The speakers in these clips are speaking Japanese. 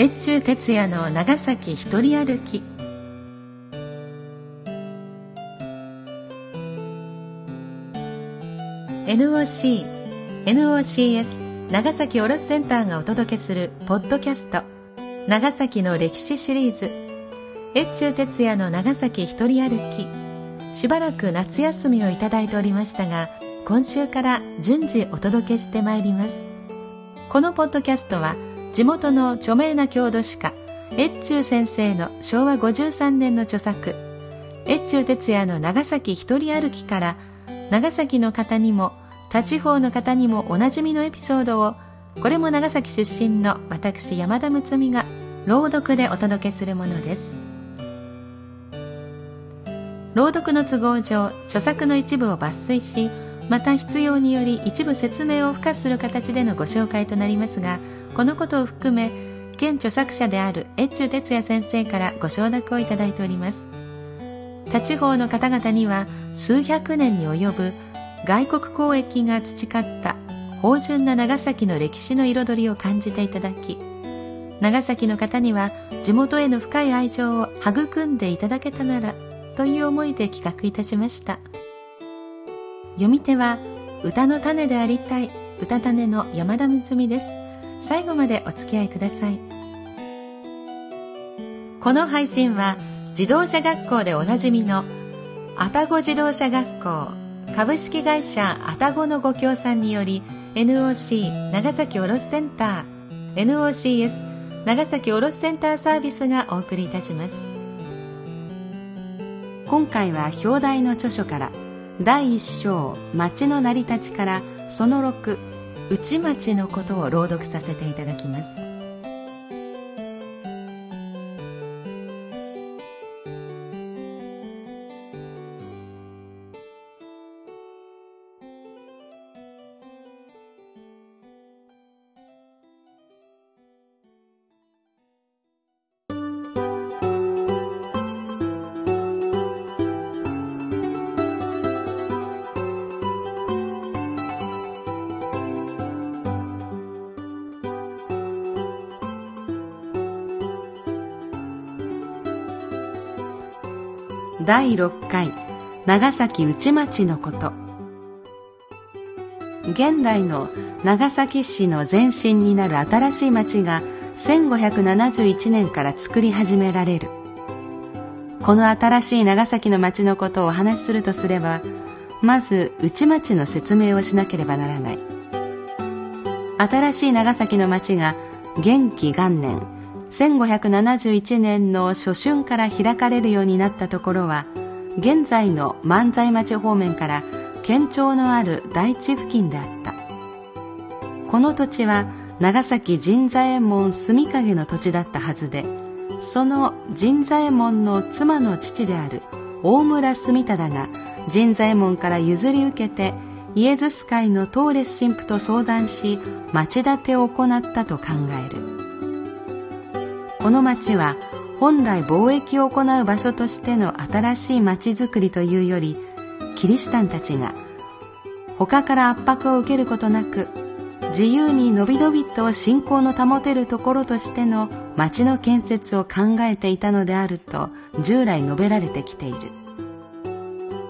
越中哲也の長崎一人歩き「NOC NOCS 長崎卸センターがお届けするポッドキャスト長崎の歴史シリーズ。越中哲也の長崎一人歩き。しばらく夏休みをいただいておりましたが今週から順次お届けしてまいります。このポッドキャストは地元の著名な郷土史家越中先生の昭和53年の著作越中哲也の長崎一人歩きから長崎の方にも他地方の方にもおなじみのエピソードをこれも長崎出身の私山田睦美が朗読でお届けするものです。朗読の都合上著作の一部を抜粋しまた必要により一部説明を付加する形でのご紹介となりますがこのことを含め現著作者である越中哲也先生からご承諾をいただいております。他地方の方々には数百年に及ぶ外国交易が培った芳醇な長崎の歴史の彩りを感じていただき長崎の方には地元への深い愛情を育んでいただけたならという思いで企画いたしました。読み手は歌の種でありたい歌種の山田睦美です。最後までお付き合いください。この配信は自動車学校でおなじみの愛宕自動車学校株式会社愛宕のご協賛により NOC 長崎卸センター NOCS 長崎卸センターサービスがお送りいたします。今回は表題の著書から第1章「町の成り立ち」からその6「内町」のことを朗読させていただきます。第6回長崎内町のこと。現代の長崎市の前身になる新しい町が1571年から作り始められる。この新しい長崎の町のことをお話しするとすればまず内町の説明をしなければならない。新しい長崎の町が元気元年1571年の初春から開かれるようになったところは現在の万歳町方面から県庁のある大地付近であった。この土地は長崎神左衛門住影の土地だったはずでその神左衛門の妻の父である大村住忠が神左衛門から譲り受けてイエズス会のトーレス神父と相談し町建てを行ったと考える。この町は本来貿易を行う場所としての新しい町づくりというよりキリシタンたちが他から圧迫を受けることなく自由にのびのびと信仰の保てるところとしての町の建設を考えていたのであると従来述べられてきている。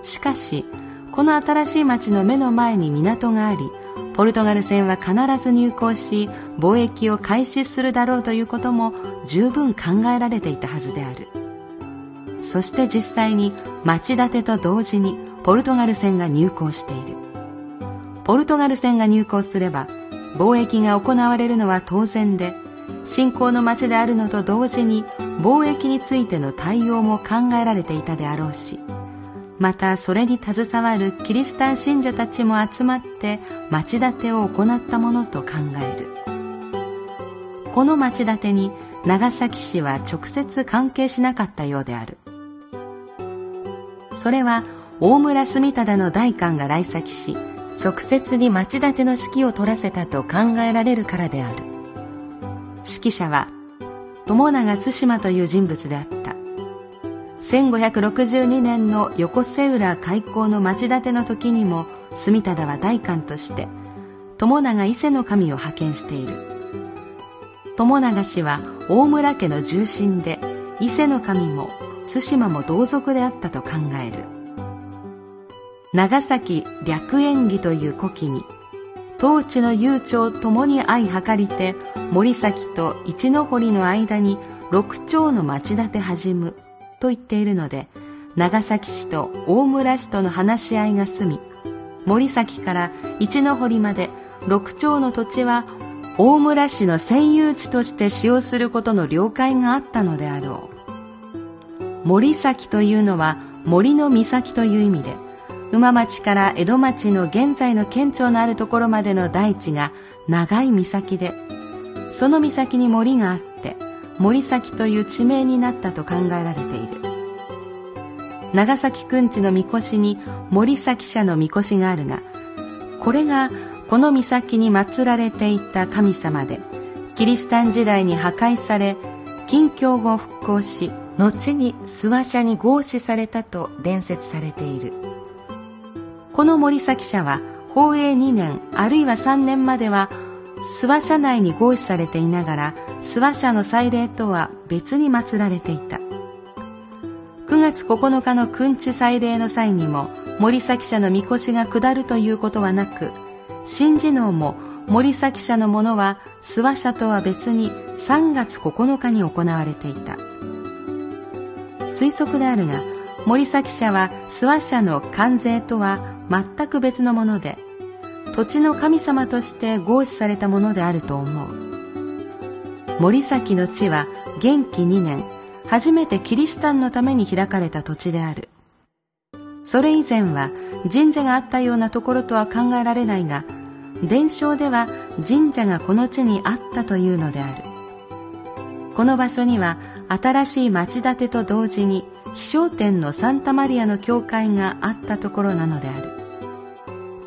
しかしこの新しい町の目の前に港がありポルトガル船は必ず入港し貿易を開始するだろうということも十分考えられていたはずである。そして実際に町建てと同時にポルトガル船が入港している。ポルトガル船が入港すれば貿易が行われるのは当然で信仰の町であるのと同時に貿易についての対応も考えられていたであろうしまたそれに携わるキリシタン信者たちも集まって町建てを行ったものと考える。この町建てに長崎市は直接関係しなかったようである。それは大村住忠の代官が来崎し直接に町建ての指揮を取らせたと考えられるからである。指揮者は友永津島という人物であった。1562年の横瀬浦開港の町建ての時にも住忠は代官として友永伊勢の神を派遣している。友長氏は大村家の重臣で伊勢の神も対馬も同族であったと考える。長崎略縁義という古希に当地の悠長ともに相計りて森崎と一の堀の間に六丁の町立て始む。と言っているので長崎市と大村市との話し合いが済み森崎から一の堀まで六丁の土地は大村市の占有地として使用することの了解があったのであろう。森崎というのは森の岬という意味で馬町から江戸町の現在の県庁のあるところまでの大地が長い岬でその岬に森があって森崎という地名になったと考えられている。長崎くんちの神輿に森崎社の神輿があるがこれがこの岬に祀られていた神様でキリシタン時代に破壊され近況後復興し後に諏訪社に合祀されたと伝説されている。この森崎社は宝永2年あるいは3年までは諏訪社内に合祀されていながら諏訪社の祭礼とは別に祀られていた。9月9日の君地祭礼の際にも森崎社のみこしが下るということはなく新次能も森崎社のものは諏訪社とは別に3月9日に行われていた。推測であるが森崎社は諏訪社の関税とは全く別のもので土地の神様として合祀されたものであると思う森崎の地は元気2年初めてキリシタンのために開かれた土地である。それ以前は神社があったようなところとは考えられないが、伝承では神社がこの地にあったというのである。この場所には新しい町建てと同時に飛翔天のサンタマリアの教会があったところなのである。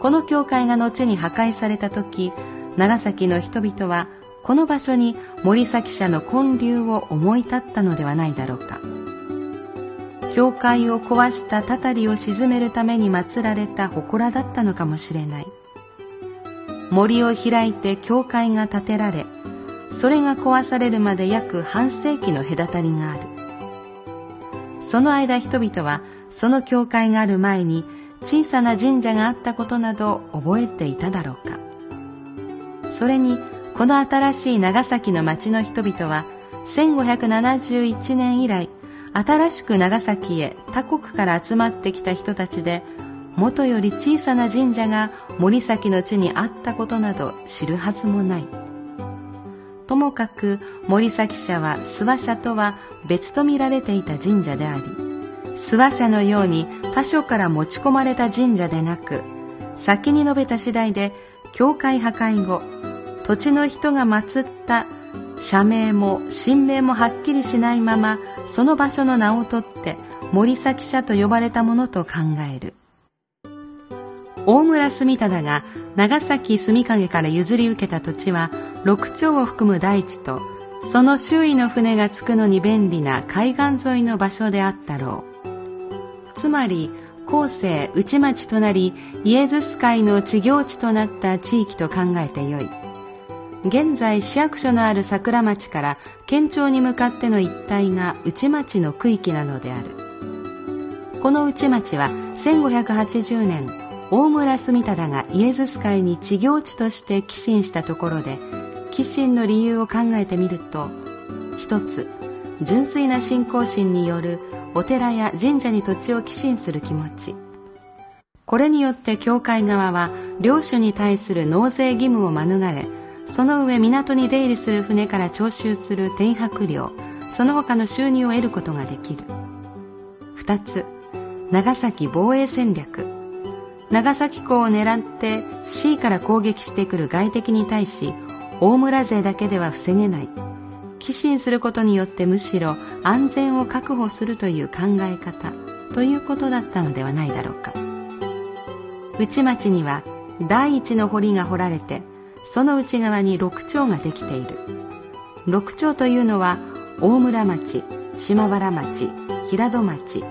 この教会が後に破壊された時、長崎の人々はこの場所に森崎社の建立を思い立ったのではないだろうか。教会を壊したたたりを鎮めるために祀られた祠だったのかもしれない。森を開いて教会が建てられそれが壊されるまで約半世紀の隔たりがある。その間人々はその教会がある前に小さな神社があったことなど覚えていただろうか。それにこの新しい長崎の町の人々は1571年以来新しく長崎へ他国から集まってきた人たちで元より小さな神社が森崎の地にあったことなど知るはずもない。ともかく森崎社は諏訪社とは別と見られていた神社であり諏訪社のように他所から持ち込まれた神社でなく先に述べた次第で教会破壊後土地の人が祀った社名も神名もはっきりしないままその場所の名を取って森崎社と呼ばれたものと考える。大村住忠が長崎住影から譲り受けた土地は六丁を含む大地とその周囲の船が着くのに便利な海岸沿いの場所であったろう。つまり後世内町となりイエズス会の地行地となった地域と考えてよい。現在市役所のある桜町から県庁に向かっての一帯が内町の区域なのである。この内町は1580年大村住忠がイエズス会に地行地として寄進したところで寄進の理由を考えてみると一つ純粋な信仰心によるお寺や神社に土地を寄進する気持ち。これによって教会側は領主に対する納税義務を免れその上港に出入りする船から徴収する天白料その他の収入を得ることができる。2つ長崎防衛戦略。長崎港を狙って C から攻撃してくる外敵に対し大村勢だけでは防げない。寄進することによってむしろ安全を確保するという考え方ということだったのではないだろうか。内町には第一の堀が掘られてその内側に六町ができている。六町というのは大村町島原町平戸町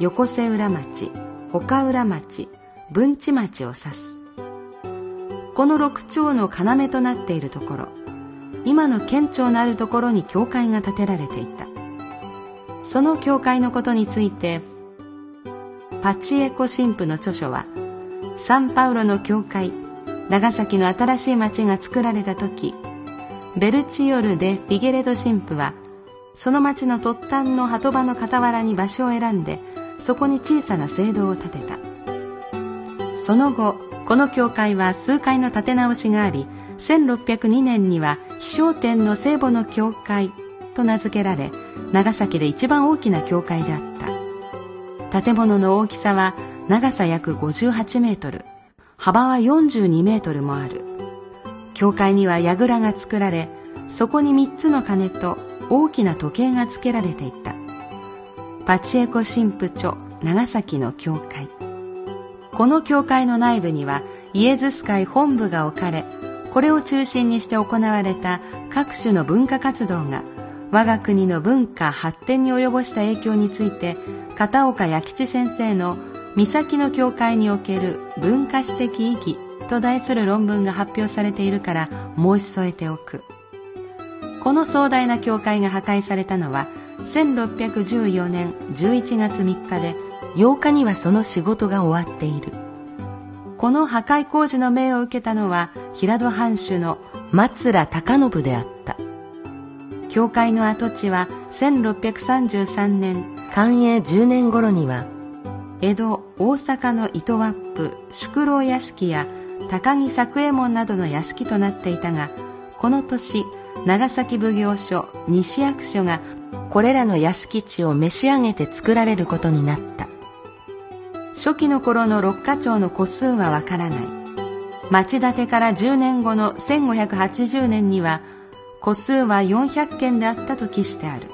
横瀬浦町岡浦町文地町を指す。この六町の要となっているところ今の県庁のあるところに教会が建てられていた。その教会のことについてパチエコ神父の著書はサンパウロの教会長崎の新しい町が作られた時ベルチオル・デ・フィゲレド神父はその町の突端の鳩場の傍らに場所を選んでそこに小さな聖堂を建てた。その後この教会は数回の建て直しがあり1602年には飛翔天の聖母の教会と名付けられ長崎で一番大きな教会であった。建物の大きさは長さ約58メートル幅は42メートルもある。教会には櫓が作られそこに3つの鐘と大きな時計がつけられていた。パチエコ神父著長崎の教会。この教会の内部にはイエズス会本部が置かれこれを中心にして行われた各種の文化活動が我が国の文化発展に及ぼした影響について片岡弥吉先生の「岬の教会における文化史的意義」と題する論文が発表されているから申し添えておく。この壮大な教会が破壊されたのは1614年11月3日で8日にはその仕事が終わっている。この破壊工事の命を受けたのは平戸藩主の松浦隆信であった。教会の跡地は1633年寛永10年頃には江戸大阪の糸ワップ宿老屋敷や高木作右衛門などの屋敷となっていたがこの年長崎奉行所西役所がこれらの屋敷地を召し上げて作られることになった初期の頃の六花町の戸数はわからない。町建てから10年後の1580年には戸数は400件であったと記してある。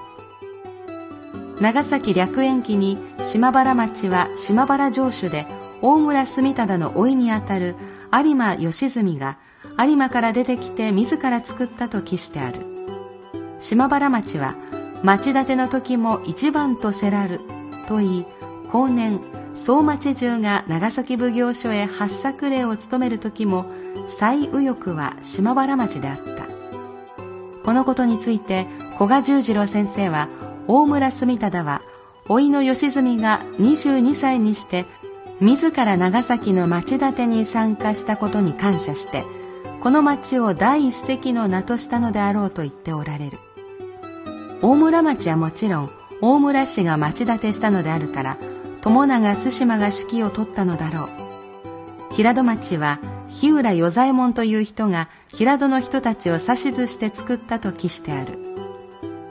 長崎略縁期に島原町は島原城主で大村住忠の甥にあたる有馬義純が有馬から出てきて自ら作ったと記してある。島原町は町建ての時も一番とせらるといい後年総町中が長崎奉行所へ発作令を務める時も最右翼は島原町であった。このことについて古賀十次郎先生は大村住忠は甥の義純が22歳にして自ら長崎の町建てに参加したことに感謝してこの町を第一石の名としたのであろうと言っておられる。大村町はもちろん大村氏が町建てしたのであるから友永対馬が指揮を取ったのだろう。平戸町は日浦与左衛門という人が平戸の人たちを指図して作ったと記してある。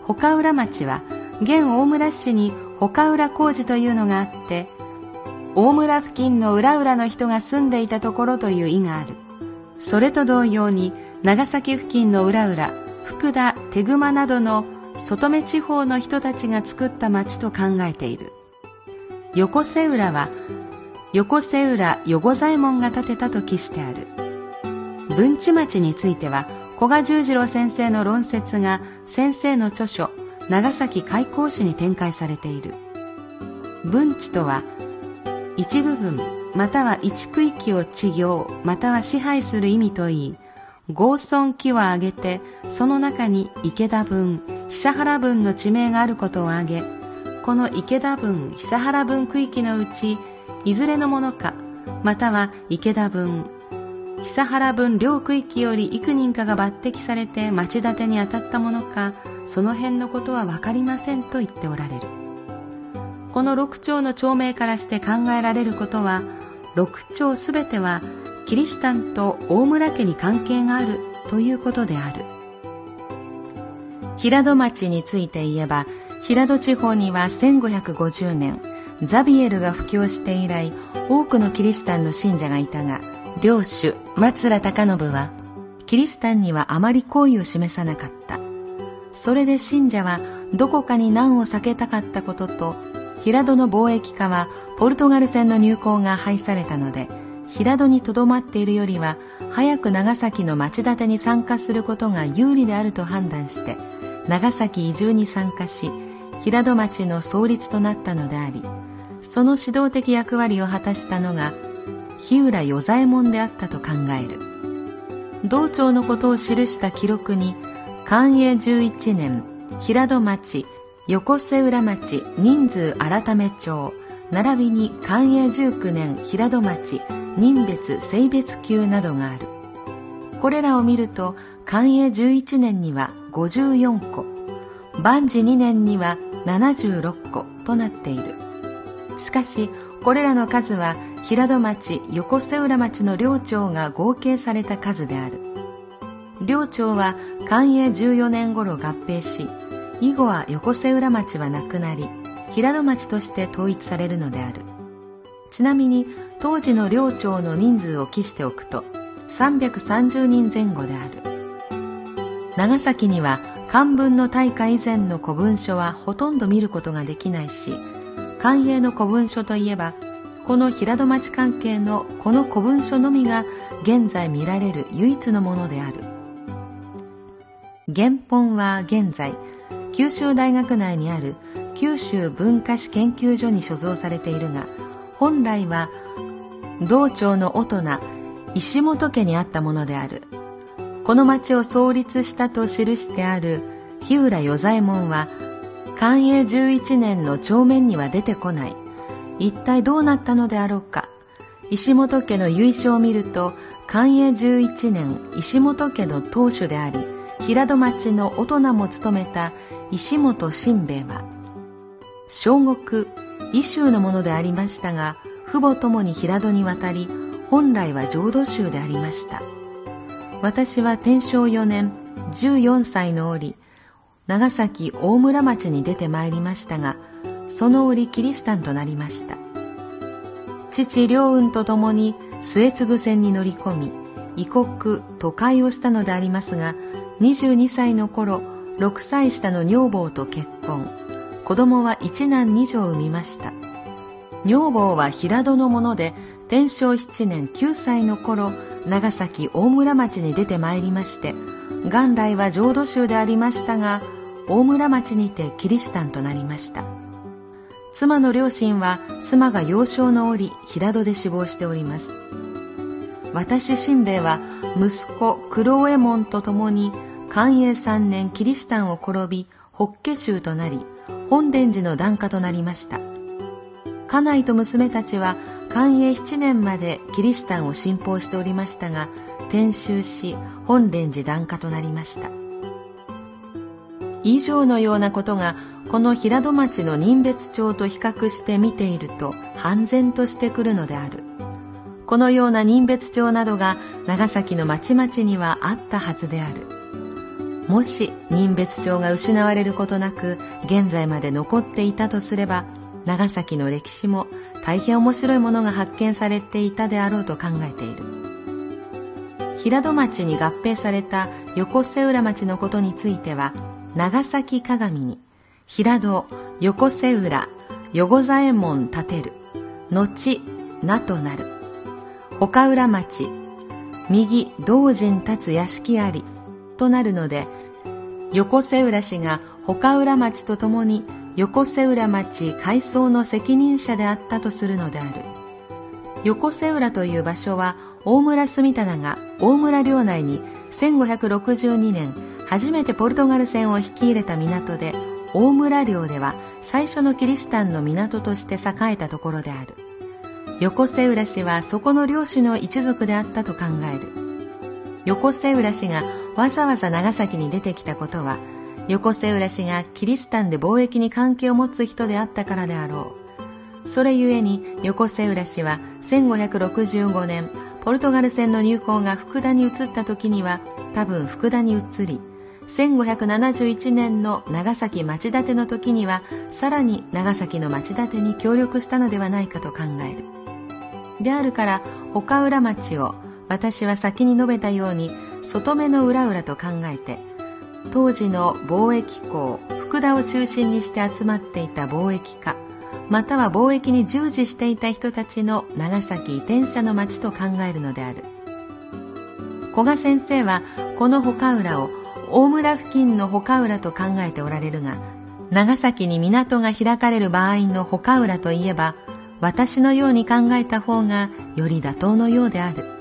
他浦町は現大村市に他浦工事というのがあって大村付近の裏々の人が住んでいたところという意がある。それと同様に長崎付近の裏々福田手熊などの外目地方の人たちが作った町と考えている。横瀬浦は横瀬浦横左衛門が建てたと記してある。文地町については古賀十次郎先生の論説が先生の著書長崎開港史に展開されている。文地とは一部分または一区域を治業または支配する意味といい合村木を挙げてその中に池田分久原分の地名があることを挙げこの池田分久原分区域のうちいずれのものかまたは池田分久原分両区域より幾人かが抜擢されて町建てに当たったものかその辺のことは分かりませんと言っておられる。この六町の町名からして考えられることは六町すべてはキリシタンと大村家に関係があるということである。平戸町について言えば平戸地方には1550年ザビエルが布教して以来多くのキリシタンの信者がいたが領主松浦隆信はキリシタンにはあまり好意を示さなかった。それで信者はどこかに難を避けたかったことと平戸の貿易化はポルトガル船の入港が廃されたので平戸にとどまっているよりは早く長崎の町建てに参加することが有利であると判断して長崎移住に参加し平戸町の創立となったのでありその指導的役割を果たしたのが日浦与左衛門であったと考える。道長のことを記した記録に寛永11年平戸町横瀬浦町人数改め町並びに寛永19年平戸町人別性別級などがある。これらを見ると寛永11年には54個万事2年には76個となっている。しかしこれらの数は平戸町横瀬浦町の領町が合計された数である。領町は寛永14年頃合併し以後は横瀬浦町はなくなり平戸町として統一されるのである。ちなみに当時の領町の人数を記しておくと330人前後である。長崎には漢文の大化以前の古文書はほとんど見ることができないし寛永の古文書といえばこの平戸町関係のこの古文書のみが現在見られる唯一のものである。原本は現在九州大学内にある九州文化史研究所に所蔵されているが本来は道庁の大人石本家にあったものである。この町を創立したと記してある日浦与左衛門は寛永11年の帳面には出てこない。一体どうなったのであろうか。石本家の由緒を見ると寛永11年石本家の当主であり平戸町の大人も務めた石本新兵衛は小国伊州のものでありましたが父母ともに平戸に渡り本来は浄土宗でありました。私は天正4年14歳の折長崎大村町に出てまいりましたがその折キリシタンとなりました。父良雲と共に末継船に乗り込み異国都会をしたのでありますが22歳の頃6歳下の女房と結婚。子供は一男二女を産みました。女房は平戸のもので天正7年9歳の頃長崎大村町に出てまいりまして元来は浄土宗でありましたが大村町にてキリシタンとなりました。妻の両親は妻が幼少の折平戸で死亡しております。私新兵衛は息子黒右衛門と共に寛永三年キリシタンを転び法華宗となり本蓮寺の檀家となりました。家内と娘たちは寛永7年までキリシタンを信奉しておりましたが転宗し本蓮寺檀家となりました。以上のようなことがこの平戸町の人別町と比較して見ていると半然としてくるのである。このような人別町などが長崎の町々にはあったはずである。もし人別町が失われることなく現在まで残っていたとすれば長崎の歴史も大変面白いものが発見されていたであろうと考えている。平戸町に合併された横瀬浦町のことについては長崎鏡に平戸横瀬浦横左衛門建てる後名となる。岡浦町右道人立つ屋敷ありとなるので横瀬浦氏が他浦町とともに横瀬浦町改装の責任者であったとするのである。横瀬浦という場所は大村住忠が大村領内に1562年初めてポルトガル船を引き入れた港で大村領では最初のキリシタンの港として栄えたところである。横瀬浦氏はそこの領主の一族であったと考える。横瀬浦氏がわざわざ長崎に出てきたことは横瀬浦氏がキリシタンで貿易に関係を持つ人であったからであろう。それゆえに横瀬浦氏は1565年ポルトガル船の入港が福田に移った時には多分福田に移り1571年の長崎町立ての時にはさらに長崎の町立てに協力したのではないかと考える。であるから他浦町を私は先に述べたように外目の裏々と考えて当時の貿易港福田を中心にして集まっていた貿易家または貿易に従事していた人たちの長崎移転者の町と考えるのである。古賀先生はこの他浦を大村付近の他浦と考えておられるが長崎に港が開かれる場合の他浦といえば私のように考えた方がより妥当のようである。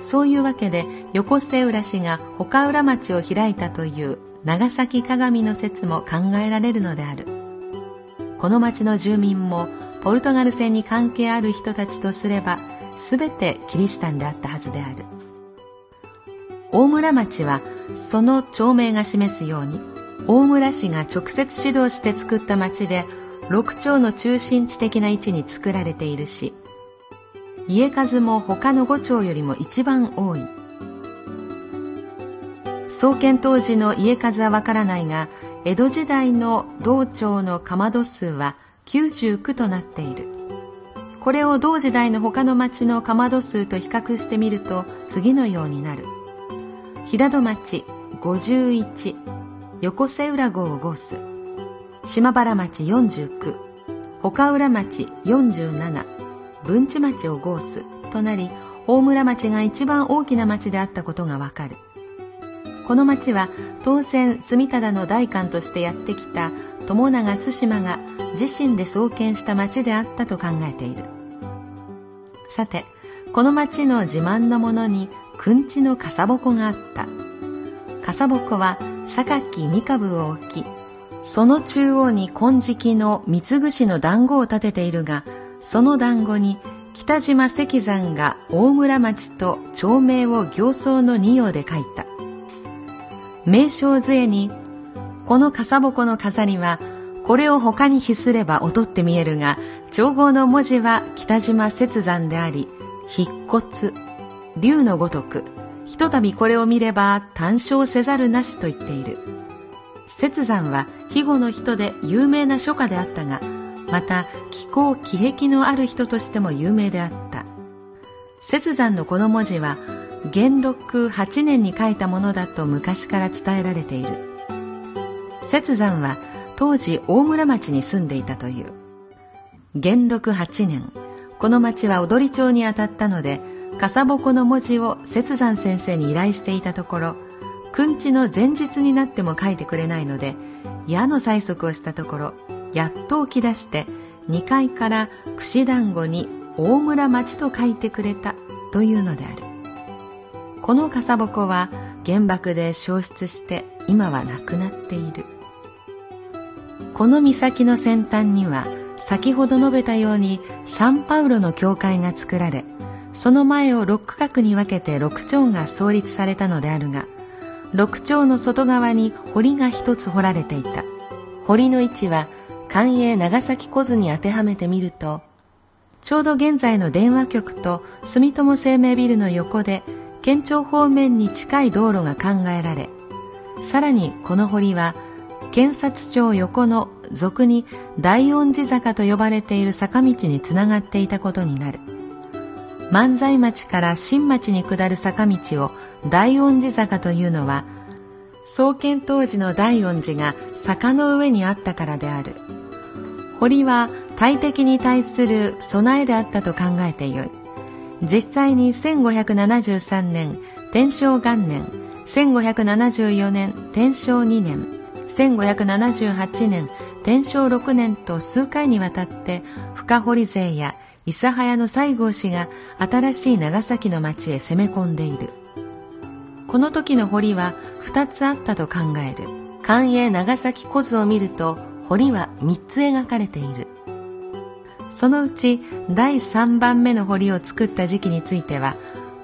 そういうわけで横瀬浦氏が他浦町を開いたという長崎鏡の説も考えられるのである。この町の住民もポルトガル船に関係ある人たちとすれば全てキリシタンであったはずである。大村町はその町名が示すように大村氏が直接指導して作った町で六町の中心地的な位置に作られているし家数も他の五町よりも一番多い。創建当時の家数はわからないが江戸時代の道町のかまど数は99となっている。これを同時代の他の町のかまど数と比較してみると次のようになる。平戸町51横瀬浦郷を合数島原町49岡浦町47文地町を合数となり大村町が一番大きな町であったことがわかる。この町は当然住忠の代官としてやってきた友長対馬が自身で創建した町であったと考えている。さてこの町の自慢のものにくんちの笠鉾があった。笠鉾は榊二株を置きその中央に金色の三つ串の団子を立てているがその団子に北島石山が大村町と町名を行走の二葉で書いた。名称杖にこの笠鉾の飾りはこれを他に比すれば劣って見えるが調合の文字は北島雪山であり筆骨竜のごとくひとたびこれを見れば単勝せざるなしと言っている。雪山は肥後の人で有名な書家であったがまた気候気癖のある人としても有名であった。雪山のこの文字は元禄8年に書いたものだと昔から伝えられている。雪山は当時大村町に住んでいたという。元禄8年この町は踊り町にあたったので笠鉾の文字を雪山先生に依頼していたところくんちの前日になっても書いてくれないので矢の催促をしたところやっと起き出して2階から串団子に大村町と書いてくれたというのである。この笠鉾は原爆で消失して今はなくなっている。この岬の先端には先ほど述べたようにサンパウロの教会が作られその前を六区画に分けて六町が創立されたのであるが六町の外側に堀が一つ掘られていた。堀の位置は官営長崎小津に当てはめてみるとちょうど現在の電話局と住友生命ビルの横で県庁方面に近い道路が考えられさらにこの堀は検察庁横の俗に大恩寺坂と呼ばれている坂道につながっていたことになる。万歳町から新町に下る坂道を大恩寺坂というのは創建当時の大恩寺が坂の上にあったからである。堀は大敵に対する備えであったと考えてよい。実際に1573年天正元年1574年天正2年1578年天正6年と数回にわたって深堀勢や諫早の西郷氏が新しい長崎の町へ攻め込んでいる。この時の堀は2つあったと考える。官営長崎小図を見ると堀は3つ描かれている。そのうち第3番目の堀を作った時期については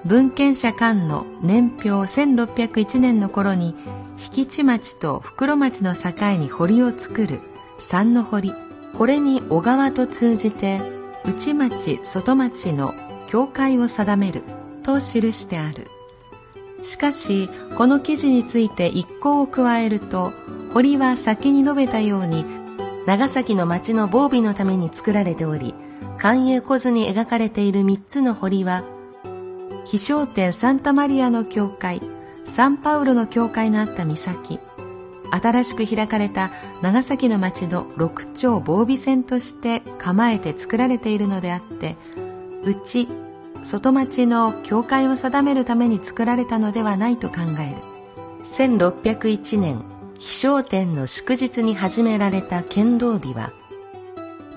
文献者間の年表1601年の頃に引地町と袋町の境に堀を作る三の堀。これに小川と通じて内町外町の境界を定めると記してある。しかしこの記事について一項を加えると堀は先に述べたように長崎の町の防備のために作られており、寛永小図に描かれている三つの堀は、飛翔天サンタマリアの教会、サンパウロの教会のあった岬、新しく開かれた長崎の町の六丁防備線として構えて作られているのであって、内、外町の教会を定めるために作られたのではないと考える。1601年飛翔天の祝日に始められた剣道日は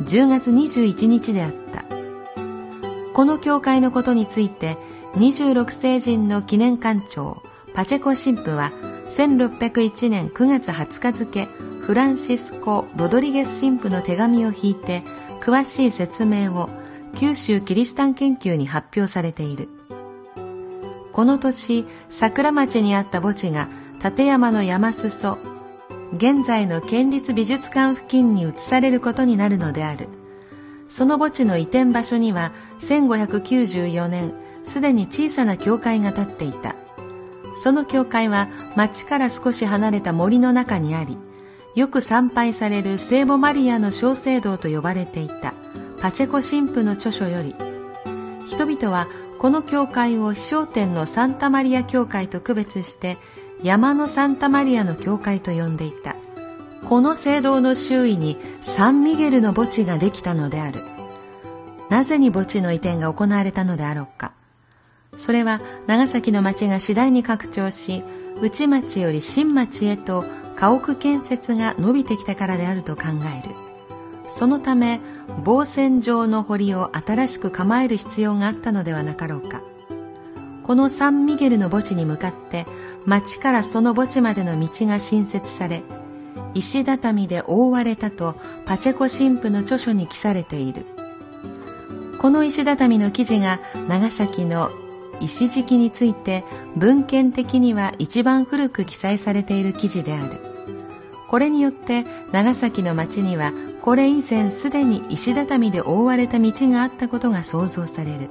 10月21日であったこの教会のことについて26世人の記念館長パチェコ神父は1601年9月20日付フランシスコ・ロドリゲス神父の手紙を引いて詳しい説明を九州キリシタン研究に発表されている。この年、桜町にあった墓地が立山の山裾、現在の県立美術館付近に移されることになるのである。その墓地の移転場所には1594年、すでに小さな教会が建っていた。その教会は町から少し離れた森の中にあり、よく参拝される聖母マリアの小聖堂と呼ばれていたパチェコ神父の著書より、人々はこの教会を商店のサンタマリア教会と区別して山のサンタマリアの教会と呼んでいた。この聖堂の周囲にサンミゲルの墓地ができたのである。なぜに墓地の移転が行われたのであろうか。それは長崎の町が次第に拡張し内町より新町へと家屋建設が伸びてきたからであると考える。そのため防線状の堀を新しく構える必要があったのではなかろうか。このサンミゲルの墓地に向かって町からその墓地までの道が新設され石畳で覆われたとパチェコ神父の著書に記されている。この石畳の記事が長崎の石敷について文献的には一番古く記載されている記事である。これによって長崎の町にはこれ以前すでに石畳で覆われた道があったことが想像される。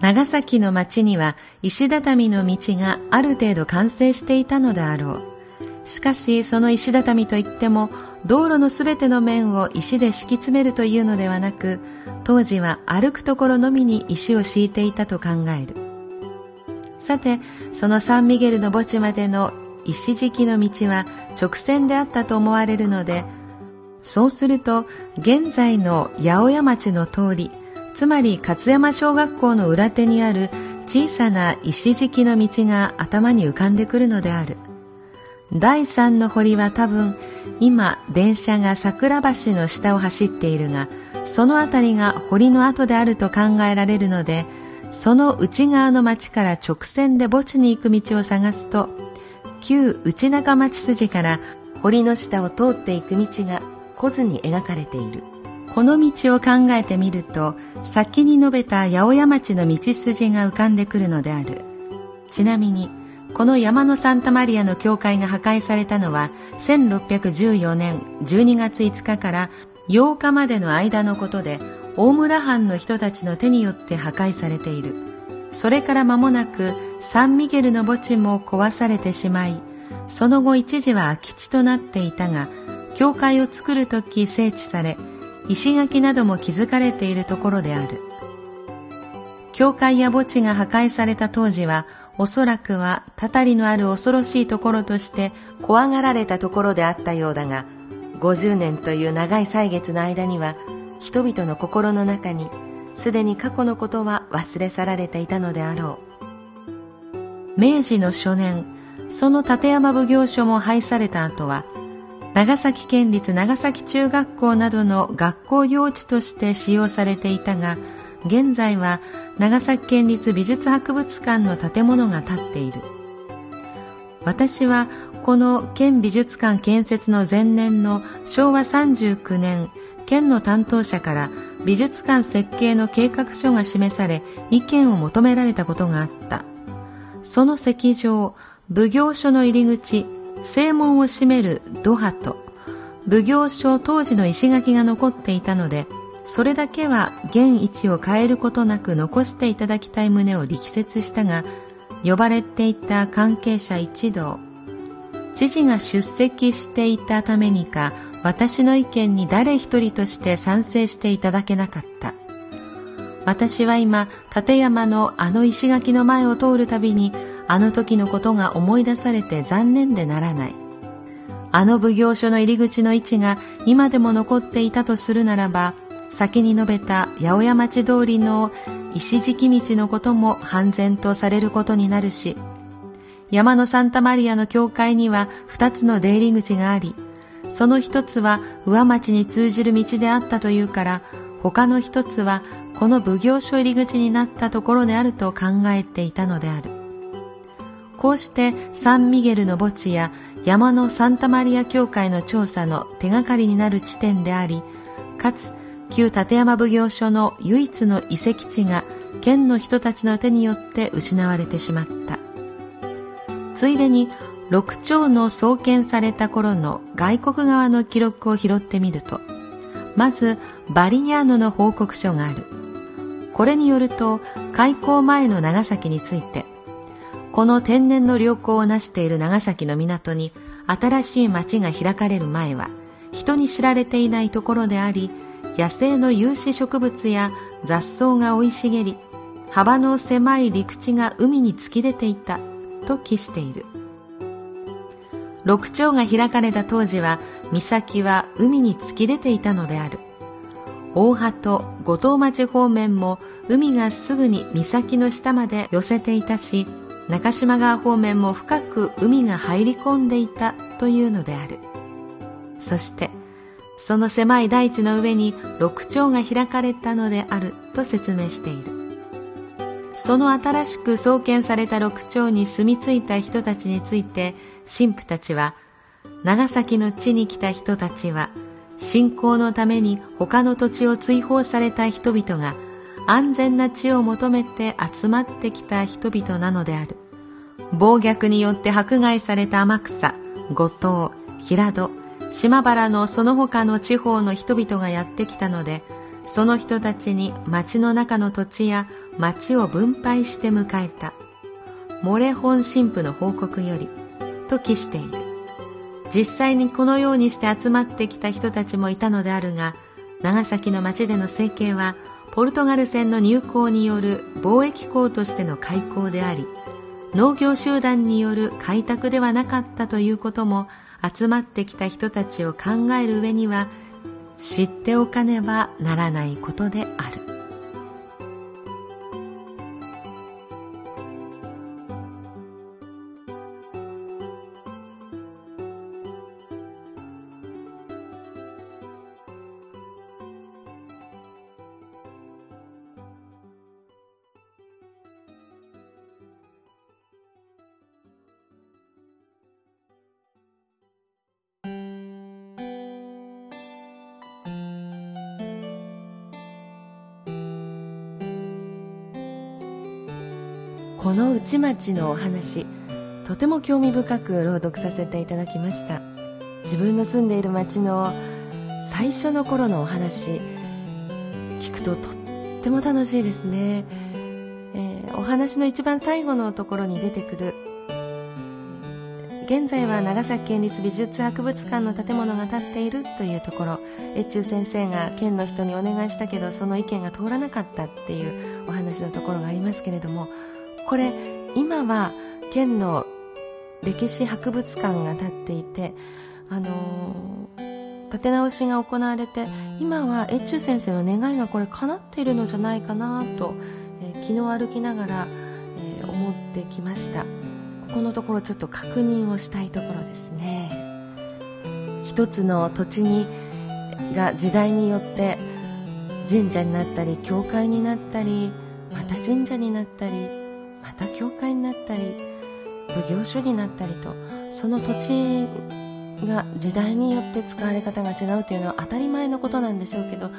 長崎の町には石畳の道がある程度完成していたのであろう。しかしその石畳といっても道路のすべての面を石で敷き詰めるというのではなく当時は歩くところのみに石を敷いていたと考える。さて、そのサンミゲルの墓地までの石敷きの道は直線であったと思われるので、そうすると、現在の八百屋町の通り、つまり勝山小学校の裏手にある小さな石敷きの道が頭に浮かんでくるのである。第三の堀は多分、今電車が桜橋の下を走っているが、その辺りが堀の跡であると考えられるので、その内側の町から直線で墓地に行く道を探すと、旧内中町筋から堀の下を通っていく道が来ずに描かれている。この道を考えてみると、先に述べた八百屋町の道筋が浮かんでくるのである。ちなみに、この山のサンタマリアの教会が破壊されたのは、1614年12月5日から8日までの間のことで、大村藩の人たちの手によって破壊されている。それから間もなく、サンミゲルの墓地も壊されてしまい、その後一時は空き地となっていたが、教会を作るとき整地され、石垣なども築かれているところである。教会や墓地が破壊された当時は、おそらくはたたりのある恐ろしいところとして怖がられたところであったようだが、50年という長い歳月の間には、人々の心の中に、すでに過去のことは忘れ去られていたのであろう。明治の初年、その立山奉行所も廃された後は、長崎県立長崎中学校などの学校用地として使用されていたが、現在は長崎県立美術博物館の建物が建っている。私はこの県美術館建設の前年の昭和39年、県の担当者から美術館設計の計画書が示され意見を求められたことがあった。その席上、奉行所の入り口、正門を閉める土波と奉行所当時の石垣が残っていたのでそれだけは現位置を変えることなく残していただきたい旨を力説したが呼ばれていた関係者一同知事が出席していたためにか私の意見に誰一人として賛成していただけなかった。私は今立山のあの石垣の前を通るたびにあの時のことが思い出されて残念でならない。あの奉行所の入り口の位置が今でも残っていたとするならば、先に述べた八百屋町通りの石敷道のことも半然とされることになるし、山のサンタマリアの教会には二つの出入り口があり、その一つは上町に通じる道であったというから、他の一つはこの奉行所入り口になったところであると考えていたのであるこうしてサンミゲルの墓地や山のサンタマリア教会の調査の手がかりになる地点でありかつ旧立山奉行所の唯一の遺跡地が県の人たちの手によって失われてしまった。ついでに六丁の創建された頃の外国側の記録を拾ってみるとまずバリニャーノの報告書がある。これによると開港前の長崎についてこの天然の良港を成している長崎の港に新しい町が開かれる前は人に知られていないところであり野生の有刺植物や雑草が生い茂り幅の狭い陸地が海に突き出ていたと記している。六丁が開かれた当時は岬は海に突き出ていたのである。大波と五島町方面も海がすぐに岬の下まで寄せていたし中島川方面も深く海が入り込んでいたというのである。そしてその狭い大地の上に六丁が開かれたのであると説明している。その新しく創建された六丁に住み着いた人たちについて神父たちは長崎の地に来た人たちは信仰のために他の土地を追放された人々が安全な地を求めて集まってきた人々なのである。暴虐によって迫害された天草五島平戸島原のその他の地方の人々がやってきたのでその人たちに町の中の土地や町を分配して迎えた。モレ本神父の報告よりと記している。実際にこのようにして集まってきた人たちもいたのであるが長崎の町での生計はポルトガル船の入港による貿易港としての開港であり農業集団による開拓ではなかったということも集まってきた人たちを考える上には知っておかねばならないことである。内町のお話とても興味深く朗読させていただきました。自分の住んでいる町の最初の頃のお話聞くととっても楽しいですね、えー、お話の一番最後のところに出てくる現在は長崎県立美術博物館の建物が建っているというところ。越中先生が県の人にお願いしたけどその意見が通らなかったっていうお話のところがありますけれどもこれ今は県の歴史博物館が建っていてあのー、建て直しが行われて今は越中先生の願いがこれ叶っているのじゃないかなと、えー、昨日歩きながら、えー、思ってきました。ここのところちょっと確認をしたいところですね。一つの土地にが時代によって神社になったり教会になったりまた神社になったりまた教会になったり奉行所になったりとその土地が時代によって使われ方が違うというのは当たり前のことなんでしょうけど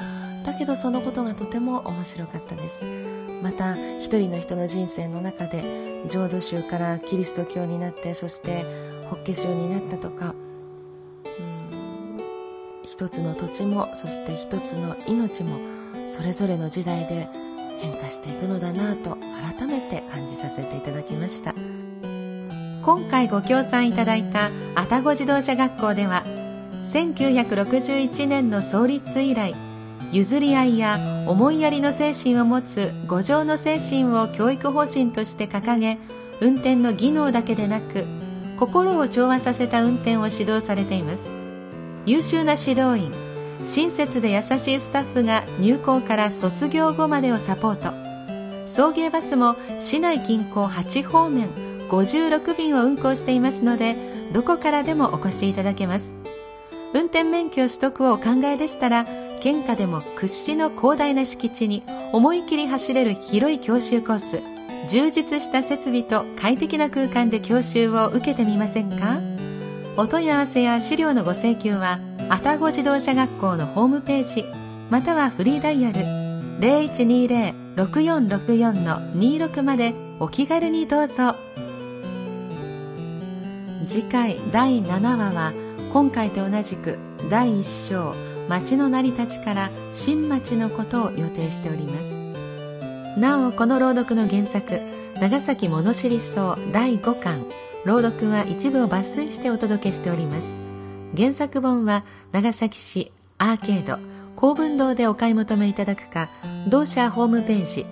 だけどそのことがとても面白かったです。また一人の人の人生の中で浄土宗からキリスト教になってそして法華宗になったとか一つの土地もそして一つの命もそれぞれの時代で変化していくのだなと改めて感じさせていただきました。今回ご協賛いただいた愛宕自動車学校では1961年の創立以来譲り合いや思いやりの精神を持つ五条の精神を教育方針として掲げ運転の技能だけでなく心を調和させた運転を指導されています。優秀な指導員親切で優しいスタッフが入校から卒業後までをサポート。送迎バスも市内近郊8方面56便を運行していますのでどこからでもお越しいただけます。運転免許取得をお考えでしたら県下でも屈指の広大な敷地に思い切り走れる広い教習コース充実した設備と快適な空間で教習を受けてみませんか？お問い合わせや資料のご請求は愛宕自動車学校のホームページまたはフリーダイヤル0120-6464-26までお気軽にどうぞ。次回第7話は今回と同じく第1章町の成り立ちから新町のことを予定しております。なおこの朗読の原作長崎物知り草第5巻。朗読は一部を抜粋してお届けしております。原作本は長崎市アーケード公文堂でお買い求めいただくか同社ホームページ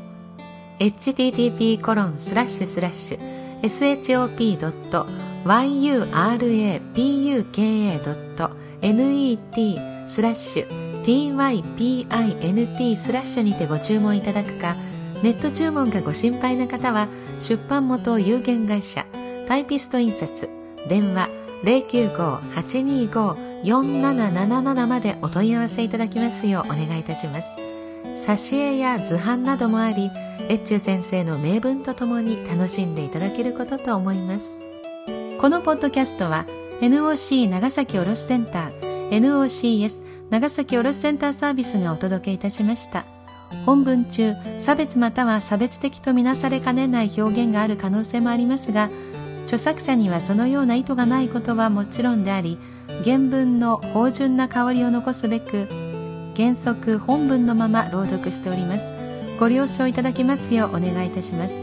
http コロンスラッシュスラッシュ shop.yurapuka.net スラッシュ typint スラッシュにてご注文いただくかネット注文がご心配な方は出版元有限会社タイピスト印刷電話095-825-4777までお問い合わせいただきますようお願いいたします挿絵や図版などもあり越中先生の名文とともに楽しんでいただけることと思いますこのポッドキャストは NOC 長崎卸センター NOCS 長崎卸センターサービスがお届けいたしました。本文中差別または差別的とみなされかねない表現がある可能性もありますが著作者にはそのような意図がないことはもちろんであり原文の芳醇な香りを残すべく原則本文のまま朗読しております。ご了承いただきますようお願いいたします。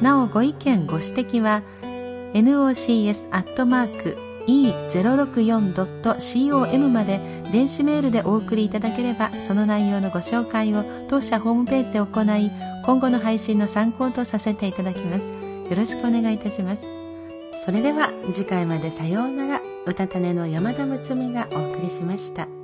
なおご意見ご指摘は nocs.e064.com まで電子メールでお送りいただければその内容のご紹介を当社ホームページで行い今後の配信の参考とさせていただきます。よろしくお願いいたします。それでは次回までさようなら歌種の山田睦美がお送りしました。